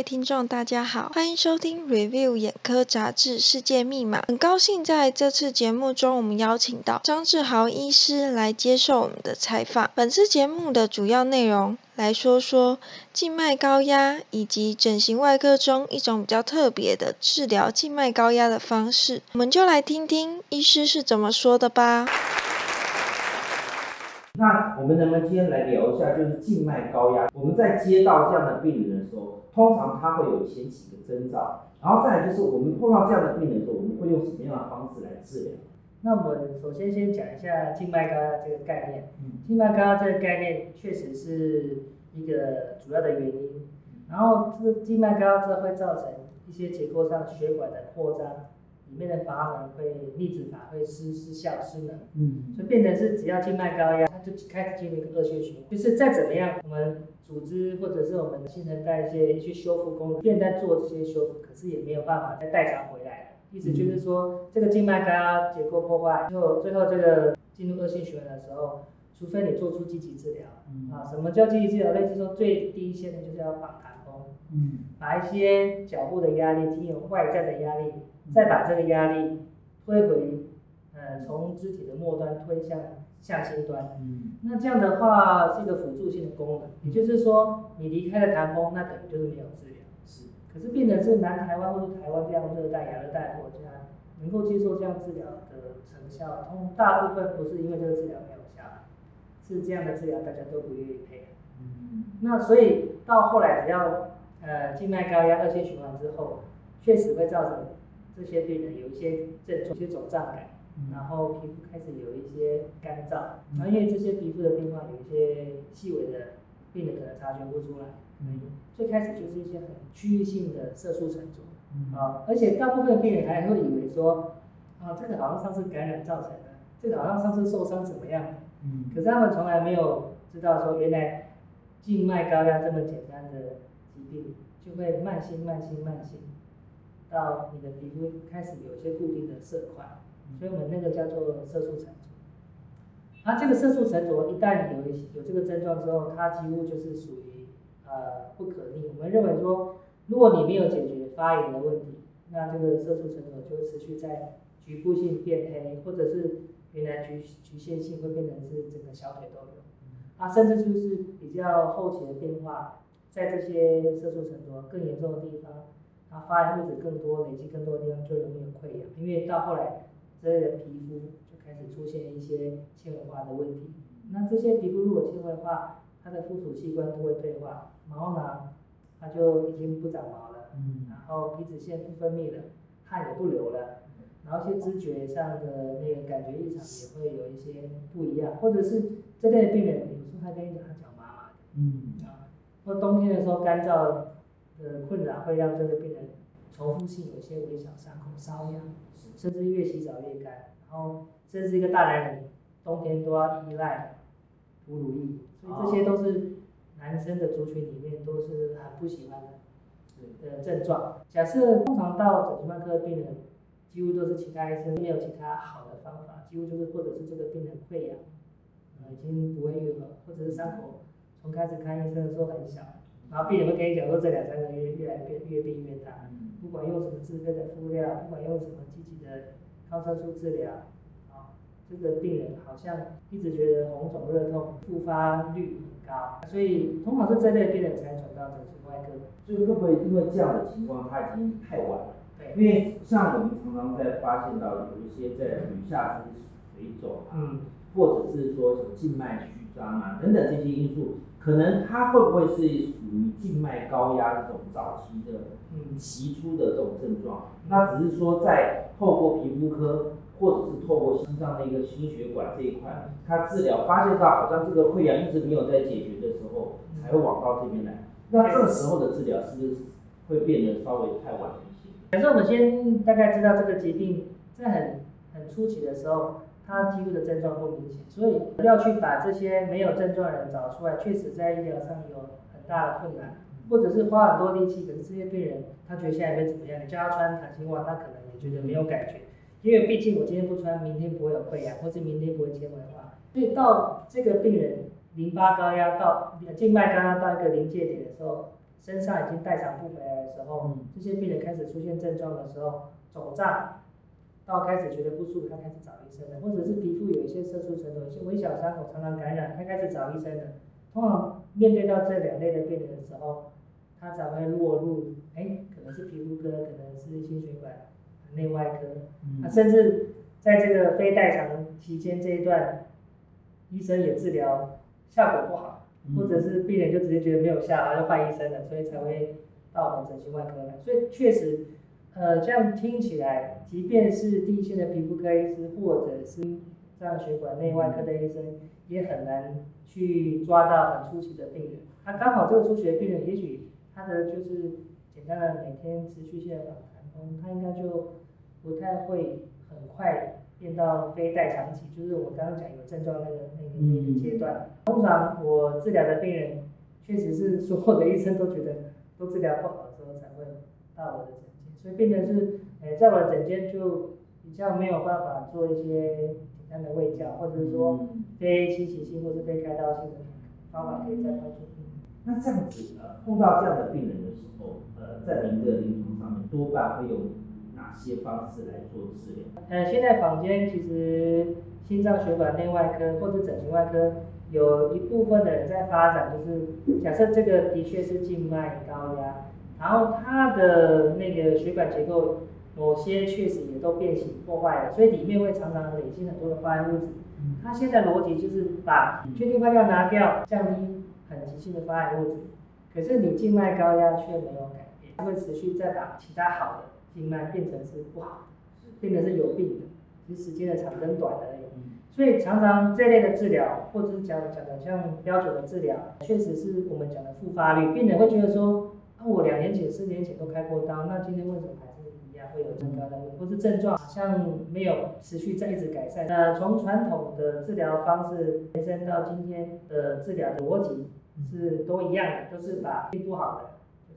位听众，大家好，欢迎收听 Review 眼科杂志世界密码。很高兴在这次节目中，我们邀请到张志豪医师来接受我们的采访。本次节目的主要内容来说说静脉高压以及整形外科中一种比较特别的治疗静脉高压的方式。我们就来听听医师是怎么说的吧。那我们能不能今天来聊一下，就是静脉高压？我们在接到这样的病人的时候，通常它会有前几个征兆，然后再来就是我们碰到这样的病人的时候，我们会用什么样的方式来治疗？那我们首先先讲一下静脉高压这个概念。静脉高压这个概念确实是一个主要的原因，然后这个静脉高压这会造成一些结构上血管的扩张。里面的阀门会逆止阀会失失效失能，嗯，所以变成是只要静脉高压，它就开始进入一个恶性循环。就是再怎么样，我们组织或者是我们的新陈代谢去修复功能，现在做这些修复，可是也没有办法再代偿回来了。意思就是说，这个静脉高压结构破坏，最后最后这个进入恶性循环的时候，除非你做出积极治疗，啊，什么叫积极治疗？类似说最低限的就是要绑弹弓，嗯，把一些脚部的压力经由外在的压力。再把这个压力推回，呃，从肢体的末端推向下心端。嗯，那这样的话是一个辅助性的功能，也就是说，你离开了台风，那等于就是没有治疗。是。可是病人是南台湾或者台湾这样热带、亚热带国家，能够接受这样治疗的成效，通大部分不是因为这个治疗没有效，是这样的治疗大家都不愿意配合。嗯。那所以到后来，只要呃静脉高压恶性循环之后，确实会造成。这些病人有一些症状，一些肿胀感，然后皮肤开始有一些干燥，然后因为这些皮肤的变化，有一些细微的病人可能察觉不出来。嗯，最开始就是一些很区域性的色素沉着，嗯啊，而且大部分病人还会以为说，啊，这个好像上次感染造成的，这个好像上次受伤怎么样？嗯，可是他们从来没有知道说，原来静脉高压这么简单的疾病，就会慢性、慢性、慢性。到你的皮肤开始有一些固定的色块，所以我们那个叫做色素沉着。啊，这个色素沉着一旦有一有这个症状之后，它几乎就是属于呃不可逆。我们认为说，如果你没有解决发炎的问题，那这个色素沉着就会持续在局部性变黑，或者是原来局局限性会变成是整个小腿都有。啊，甚至就是比较后期的变化，在这些色素沉着更严重的地方。它发炎物质更多，累积更多的地方就容易有溃疡，因为到后来这类的皮肤就开始出现一些纤维化的问题。那这些皮肤如果纤维化，它的附属器官都会退化，毛囊它就已经不长毛了，然后皮脂腺不分泌了，汗也不流了，然后一些知觉上的那个感觉异常也会有一些不一样，或者是这类病人，比如说他跟你讲他脚麻麻的，嗯啊，或冬天的时候干燥。的困扰会让这个病人重复性有一些微小伤口、瘙痒，甚至越洗澡越干，然后甚至一个大男人冬天都要依赖哺乳液，所以这些都是男生的族群里面都是很不喜欢的的症状。假设通常到整形外科的病人，几乎都是其他医生没有其他好的方法，几乎就是或者是这个病人溃疡，呃已经不会愈合，或者是伤口从开始看医生的时候很小。然后病人会跟你讲说，这两三个月越来越越病越大，不管用什么自费的敷料，不管用什么积极的抗生素治疗，啊，这个病人好像一直觉得红肿热痛，复发率很高，所以通常是这类病人才转到整形外科。所以会不会因为这样的情况，他已经太晚了？对。因为像我们常常在发现到有一些在女下肢水肿啊，或者是说什么静脉曲张啊等等这些因素。可能它会不会是属于静脉高压这种早期的、嗯，期初的这种症状？那只是说在透过皮肤科或者是透过心脏的一个心血管这一块，他治疗发现到好像这个溃疡一直没有在解决的时候，才会往到这边来。那这个时候的治疗是不是会变得稍微太晚了？假设我们先大概知道这个疾病在很很初期的时候。他几乎的症状不明显，所以要去把这些没有症状的人找出来，确实在医疗上有很大的困难，或者是花很多力气。可是这些病人他觉得现在没怎么样，你叫他穿弹性袜，他可能也觉得没有感觉，因为毕竟我今天不穿，明天不会有溃疡，或者明天不会纤维化。所以到这个病人淋巴高压到静脉高压到一个临界点的时候，身上已经代偿不回来的时候，这些病人开始出现症状的时候，肿胀，到开始觉得不舒服，他开始找医生了，或者是皮肤有一些色素沉着，一些微小伤口常常感染，他开始找医生了。通常面对到这两类的病人的时候，他才会落入，哎，可能是皮肤科，可能是心血管内外科，啊甚至在这个非代偿期间这一段，医生也治疗效果不好，或者是病人就直接觉得没有效，然后就换医生了，所以才会到我们整形外科来。所以确实，呃，这样听起来，即便是第一线的皮肤科医师，或者是脏血管内外科的医生，也很难去抓到很出奇的病人。他刚好这个出血的病人，也许他的就是简单的每天持续性的访谈中，他应该就不太会很快变到非代偿期，就是我刚刚讲有症状那个那个那个阶段。通常我治疗的病人，确实是所有的医生都觉得都治疗不好的时候才会到我的诊间，所以病人是，诶，在我的诊间就比较没有办法做一些简单的胃教，或者是说非侵袭性或是非开刀性的方法可以再帮助病人。那这样子，呃，碰到这样的病人的时候，呃，在您的临床上面多半会用哪些方式来做治疗？呃，现在坊间其实心脏血管内外科或者整形外科有一部分的人在发展，就是假设这个的确是静脉高压，然后它的那个血管结构某些确实也都变形破坏了，所以里面会常常累积很多的发炎物质。它现在逻辑就是把确定化掉拿掉，降低很急性的发炎物质，可是你静脉高压却没有改变，它会持续再把其他好的静脉变成是不好，变成是有病的，只是时间的长跟短而已。所以常常这类的治疗，或者是讲讲的像标准的治疗，确实是我们讲的复发率，病人会觉得说，啊我两年前、四年前都开过刀，那今天为什么还是一样会有增高的问题，或是症状好像没有持续在一直改善？那从传统的治疗方式延伸到今天的治疗的逻辑是都一样的，都是把病不好的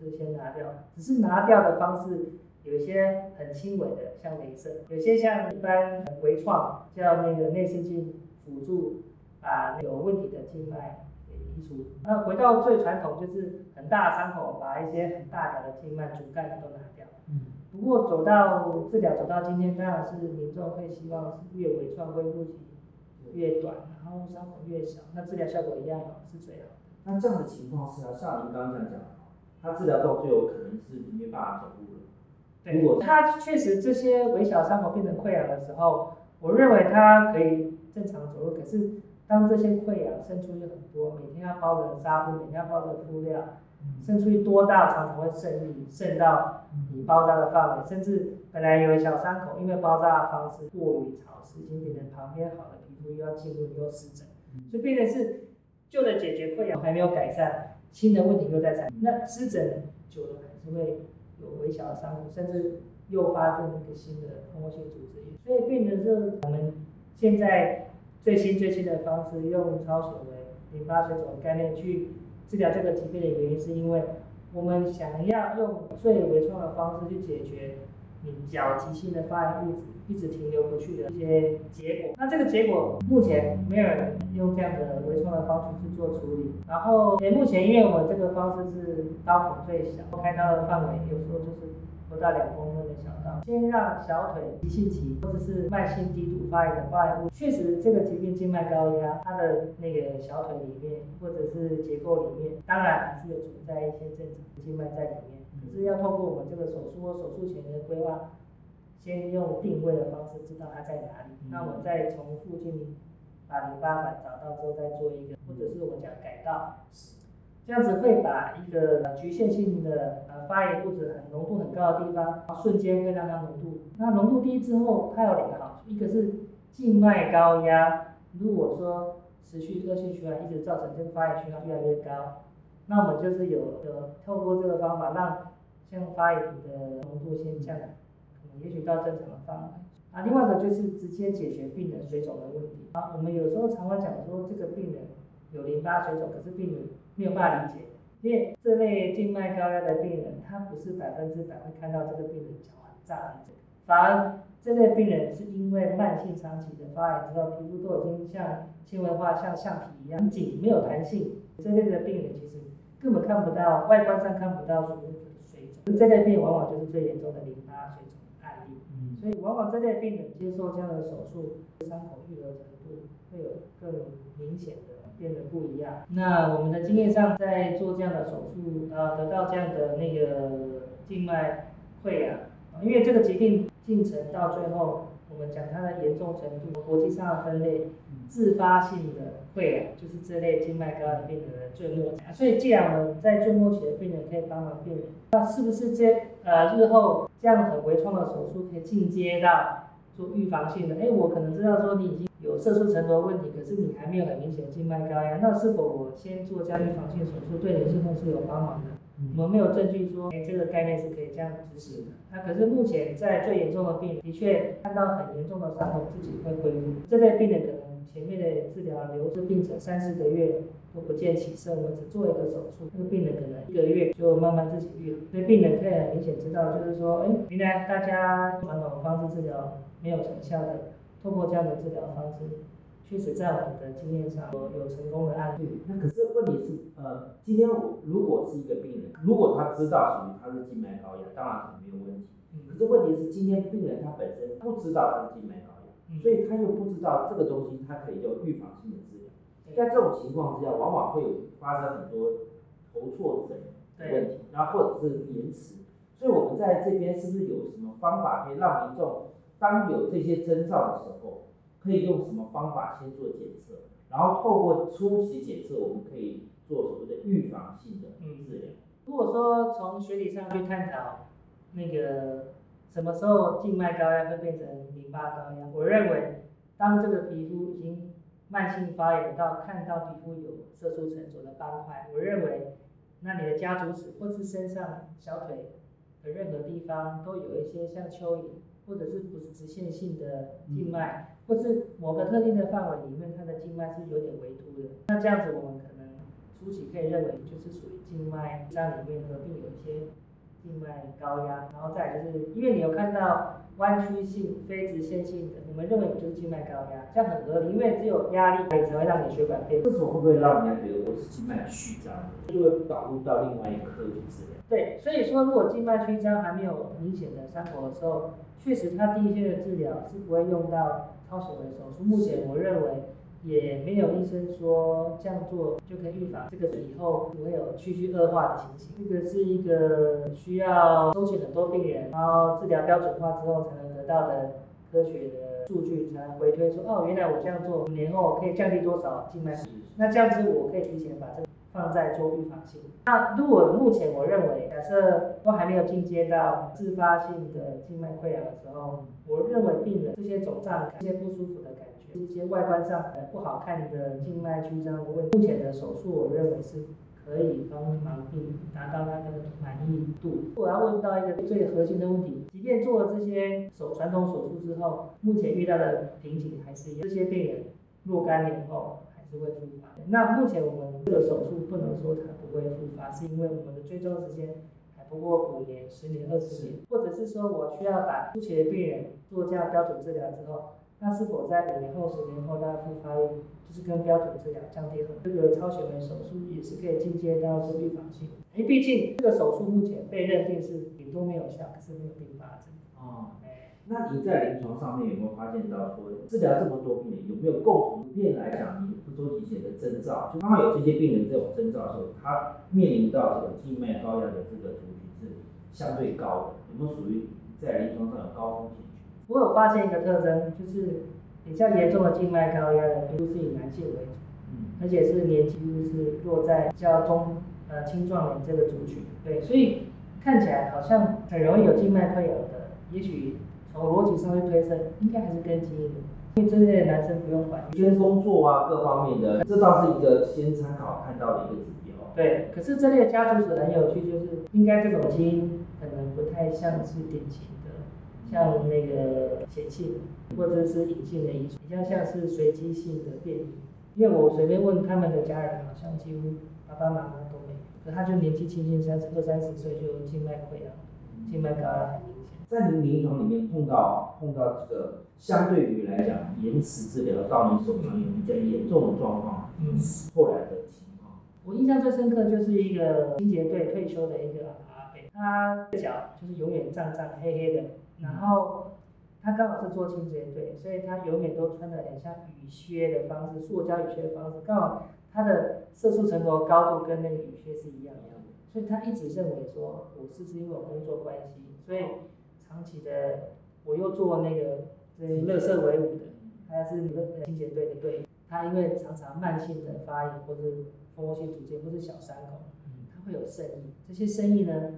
就是先拿掉，只是拿掉的方式。有一些很轻微的，像镭射；有些像一般微创，叫那个内视镜辅助，把有问题的静脉给移除。那回到最传统，就是很大的伤口，把一些很大条的静脉主干都拿掉。嗯。不过走到治疗走到今天，当然是民众会希望是越微创恢复期越短，然后伤口越小，那治疗效果一样好是最好。那这样的情况是啊，像您刚刚这样讲，他治疗到最后可能是没办法走路了。对，他确实这些微小伤口变成溃疡的时候，我认为他可以正常走路。可是当这些溃疡渗出去很多，每天要包着纱布，每天要包着敷料，渗出去多大，常常会渗入渗到你包扎的范围，甚至本来有小伤口，因为包扎的方式过于潮湿，已经变成旁边好的皮肤又要进入又湿疹，所以变成是旧的解决溃疡还没有改善，新的问题又在产生，那湿疹久了还是会。有微小的伤口，甚至诱发更一个新的蜂窝性组织炎，所以病人是我们现在最新最新的方式，用超水为淋巴水肿的概念去治疗这个疾病的原因，是因为我们想要用最微创的方式去解决你较急性的发炎物质一直停留不去的一些结果。那这个结果目前没有人用这样的微创的方式去做处理。然后，也，目前因为我这个方式是刀口最小，开刀的范围有时候就是不到两公分的小道，先让小腿急性期或者是慢性低度发炎的发炎物，确实这个疾病静脉高压，它的那个小腿里面或者是结构里面，当然还是有存在一些正常静脉在里面。可是要透过我们这个手术或手术前的规划，先用定位的方式知道它在哪里，那我再从附近把淋巴管找到之后，再做一个或者是我们讲改道，这样子会把一个局限性的呃发炎物质很浓度很高的地方，瞬间会让它浓度，那浓度低之后，它有两个好处，一个是静脉高压，如果说持续恶性循环，一直造成这个发炎信号越来越高。那我们就是有有透过这个方法，让像发炎的浓度先降，可能也许到正常的范围。啊，另外一个就是直接解决病人水肿的问题。啊，我们有时候常常讲说，这个病人有淋巴水肿，可是病人没有办法理解，因为这类静脉高压的病人，他不是百分之百会看到这个病人脚很胀，反而这类病人是因为慢性长期的发炎之后，皮肤都已经像纤维化、像橡皮一样紧，没有弹性。这类的病人其实根本看不到，外观上看不到所谓的水肿。这类病往往就是最严重的淋巴水肿案例。所以往往这类病人接受这样的手术，伤口愈合程度会有更明显的变得不一样。那我们的经验上，在做这样的手术，呃，得到这样的那个静脉溃疡，因为这个疾病进程到最后。我们讲它的严重程度，国际上的分类，自发性的溃疡就是这类静脉高压病人的最末期。所以，既然我们在最末期的病人可以帮忙病人，那是不是这呃日后这样很微创的手术可以进阶到做预防性的？哎，我可能知道说你已经有色素沉着问题，可是你还没有很明显的静脉高压，那是否我先做这样预防性手术对你日后是有帮忙的？我们没有证据说，哎，这个概念是可以这样执行的。那可是目前在最严重的病人，的确看到很严重的伤口自己会恢复。这类病人可能前面的治疗留置病程三四个月都不见起色，我们只做一个手术，那个病人可能一个月就慢慢自己愈合。所以病人可以很明显知道，就是说，哎，原来大家传统方式治疗没有成效的，透过这样的治疗方式。确实，在我们的经验上有有成功的案例。那可是问题是，呃，今天我如果是一个病人，如果他知道属于他是静脉高压，当然可能没有问题。可是问题是，今天病人他本身不知道他是静脉高压，所以他又不知道这个东西，他可以做预防性的治疗。在这种情况之下，往往会有发生很多头错诊的问题，然后或者是延迟。所以我们在这边是不是有什么方法可以让民众当有这些征兆的时候？可以用什么方法先做检测，然后透过初期检测，我们可以做所谓的预防性的治疗。如果说从学理上去探讨，那个什么时候静脉高压会变成淋巴高压，我认为当这个皮肤已经慢性发炎到看到皮肤有色素沉着的斑块，我认为那你的家族史或是身上小腿的任何地方都有一些像蚯蚓。或者是不是直线性的静脉，或是某个特定的范围里面，它的静脉是有点微凸的，那这样子我们可能初期可以认为就是属于静脉上里面合并有一些静脉高压，然后再就是因为你有看到弯曲性非直线性的，我们认为就是静脉高压，这样很合理，因为只有压力才会让你血管变。这时候会不会让人家觉得我是静脉曲张，就会导入到另外一科去治疗？对，所以说如果静脉曲张还没有明显的伤口的时候。确实，它第一线的治疗是不会用到超显微手术。目前我认为也没有医生说这样做就可以预防这个以后不会有继续恶化的情形。这个是一个需要收集很多病人，然后治疗标准化之后才能得到的科学的数据，才能回推说哦，原来我这样做五年后可以降低多少静脉。那这样子我可以提前把这个。放在做预防性。那如果目前我认为，假设都还没有进阶到自发性的静脉溃疡的时候，我认为病人这些肿胀、这些不舒服的一些外观上呃不好看的静脉曲张的问，目前的手术我认为是可以帮忙病人达到他的满意度。我要问到一个最核心的问题，即便做了这些手传统手术之后，目前遇到的瓶颈还是一样，这些病人若干年后还。是会复发。那目前我们这个手术不能说它不会复发，是因为我们的追踪时间还不过五年、十年、二十年，或者是说我需要把初期的病人做这样标准治疗之后，那是否在五年后、十年后它的复发率就是跟标准治疗降低很多？这个超显微手术也是可以进阶到是预防性。因为毕竟这个手术目前被认定是顶多没有效，可是没有并发症。哦。那你在临床上面有没有发现到说，治疗这么多病人，有没有共同面来讲，你不周期前的征兆？就刚好有这些病人这种征兆的时候，他面临到这个静脉高压的这个族群是相对高的，有没有属于在临床上有高风险？我有发现一个特征，就是比较严重的静脉高压的，都是以男性为主，嗯，而且是年纪是落在较中呃青壮年这个族群，对，所以看起来好像很容易有静脉溃疡的，也许。从逻辑上去推测，应该还是跟基因因为这些男生不用管，先工作啊各方面的，这倒是一个先参考看到的一个指标。对，可是这类家族史很有趣，就是应该这种基因可能不太像是典型的，像那个显性或者是隐性的遗传，比较像是随机性的变异。因为我随便问他们的家人，好像几乎爸爸妈妈都没有，可他就年纪轻轻三十二三十岁就静脉溃疡，静脉高压很明显。在您临床里面碰到碰到这个相对于来讲延迟治疗到你手上有比较严重的状况，嗯，后来的情况，我印象最深刻就是一个清洁队退休的一个阿伯，他脚就是永远胀胀黑黑的，然后他刚好是做清洁队，所以他永远都穿的很像雨靴的方式，塑胶雨靴的方式，刚好他的色素层楼高度跟那个雨靴是一样的，所以他一直认为说我是是因为我工作关系，所以长期的我又做那个这乐色为伍的，他是那个清洁队的队员，他因为常常慢性的发炎或是蜂窝性组织或是小伤口，他会有渗液，这些渗液呢？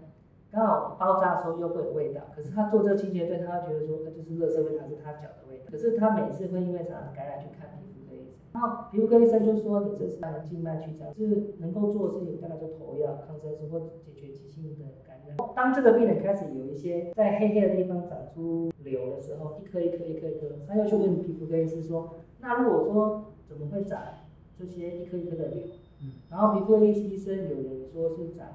刚好爆炸的时候又会有味道，可是他做这个清洁队，他觉得说，那就是热色味，还是他脚的味道。可是他每次会因为常常感染去看皮肤科医生，然后皮肤科医生就说，你这是静脉曲张，是能够做的事情大概就投药、抗生素或解决急性的感染。当这个病人开始有一些在黑黑的地方长出瘤的时候，一颗一颗一颗一颗，他又去问皮肤科医生说，那如果说怎么会长这些一颗一颗的瘤？嗯然后皮肤科医生有人说是长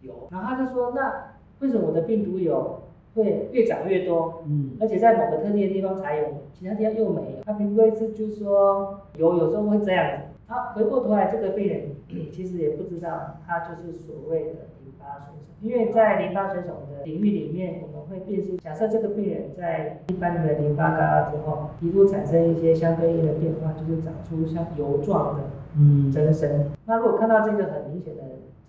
瘤，然后他就说那。为什么我的病毒有会越长越多？嗯，而且在某个特定的地方才有，其他地方又没有。他皮肤科医生就是说有，有时候会这样子。好，回过头来，这个病人 其实也不知道，他就是所谓的淋巴水肿。因为在淋巴水肿的领域里面，我们会辨识，假设这个病人在一般的淋巴高压之后，皮肤产生一些相对应的变化，就是长出像油状的嗯增生。那如果看到这个很明显的。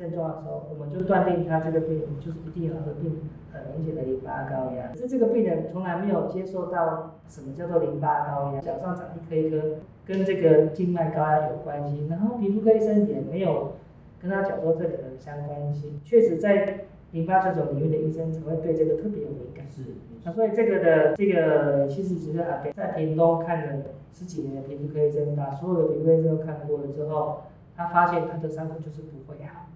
症状的时候，我们就断定他这个病人就是一定有合并很明显的淋巴高压。可是这个病人从来没有接受到什么叫做淋巴高压，脚上长一颗一颗，跟这个静脉高压有关系。然后皮肤科医生也没有跟他讲说这两个相关性。确实，在淋巴这种领域的医生才会对这个特别有敏感。是。那所以这个的这个其实只是阿北在屏东看了十几年的皮肤科医生，把所有的皮肤科医生都看过了之后，他发现他的伤口就是不会好。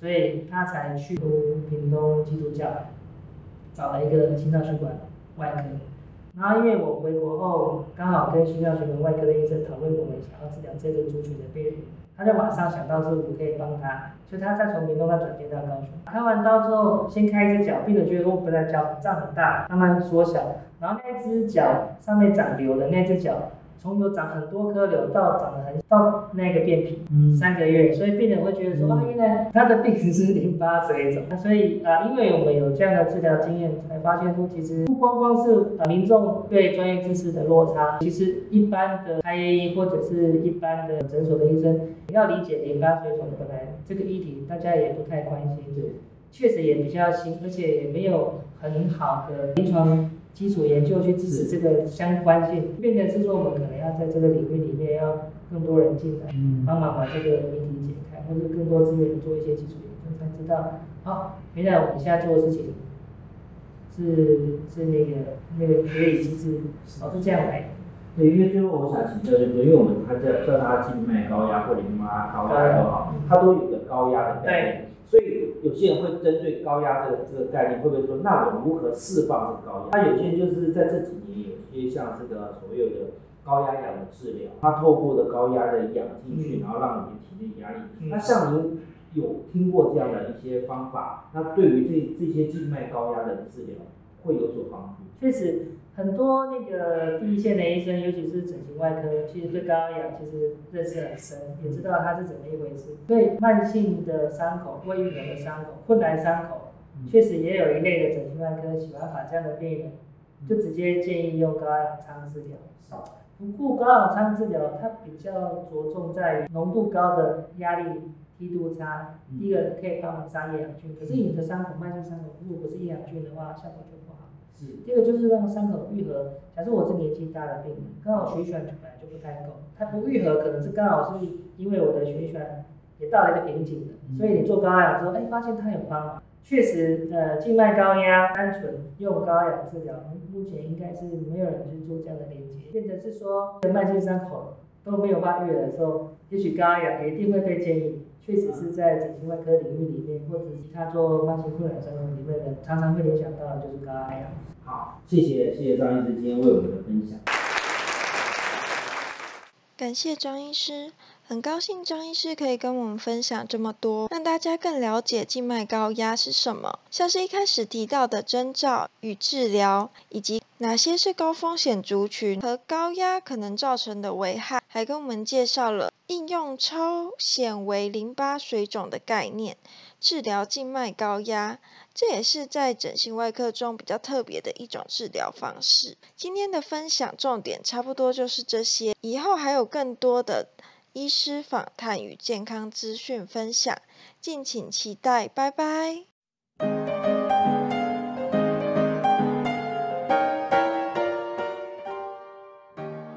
所以他才去屏东基督教，找了一个心脏血管外科。然后因为我回国后，刚好跟心脏血管外科的医生讨论我们想要治疗这个族群的病人，他就马上想到是我可以帮他，所以他再从屏东再转接到高雄。开完刀之后，先开一只脚，病人觉得我本来脚胀很大，慢慢缩小，然后那只脚上面长瘤的那只脚。从有长很多颗瘤到长得很到那个变皮，三个月，所以病人会觉得说啊，原来他的病是淋巴水肿。那所以啊，因为我们有这样的治疗经验，才发现说，其实不光光是呃民众对专业知识的落差，其实一般的开医或者是一般的诊所的医生要理解淋巴水肿，本来这个议题大家也不太关心，对。确实也比较新，而且也没有很好的临床。基础研究去支持这个相关性，变成是说我们可能要在这个领域里面要更多人进来，帮忙把这个谜题解开，或者更多资源做一些基础研究，才知道，好，原来我们现在做的事情是是那个那个可以机制，哦是这样来。对，因为最后我想请教就是，因为我们他叫叫他静脉高压或淋巴高压都好，它都有个高压的概念。有些人会针对高压这个这个概念，会不会说，那我如何释放这个高压？那有些人就是在这几年，有些像这个所谓的高压氧的治疗，它透过的高压的氧进去，然后让你的体内压力。那像您有听过这样的一些方法，那对于这这些静脉高压的治疗会有所帮助？确实。很多那个第一线的医生，尤其是整形外科，其实对高压氧其实认识很深，也知道它是怎么一回事。对慢性的伤口、未愈合的伤口、困难伤口，确实也有一类的整形外科喜欢把这样的病人，就直接建议用高氧舱治疗。不过高氧舱治疗它比较着重在于浓度高的压力梯度差，第一个可以帮忙杀厌氧菌。可是你的伤口、慢性伤口如果不是厌氧菌的话，效果就第二个就是让伤口愈合。假设我是年纪大的病人，刚好血管本来就不太够，它不愈合，可能是刚好是因为我的血管也到了一个瓶颈的。所以你做高压之后，哎，发现它有帮忙。确实，呃，静脉高压单纯用高压治疗，目前应该是没有人去做这样的连接。变成是说，慢性伤口都没有发育的时候，也许高压也一定会被建议。确实是在整形外科领域里面，或者其他做慢性困难伤口里面的，常常会联想到的就是高压氧。好，谢谢谢谢张医师今天为我们的分享。感谢张医师，很高兴张医师可以跟我们分享这么多，让大家更了解静脉高压是什么，像是一开始提到的征兆与治疗，以及哪些是高风险族群和高压可能造成的危害，还跟我们介绍了应用超显微淋巴水肿的概念，治疗静脉高压，这也是在整形外科中比较特别的一种治疗方式。今天的分享重点差不多就是这些，以后还有更多的医师访谈与健康资讯分享，敬请期待，拜拜。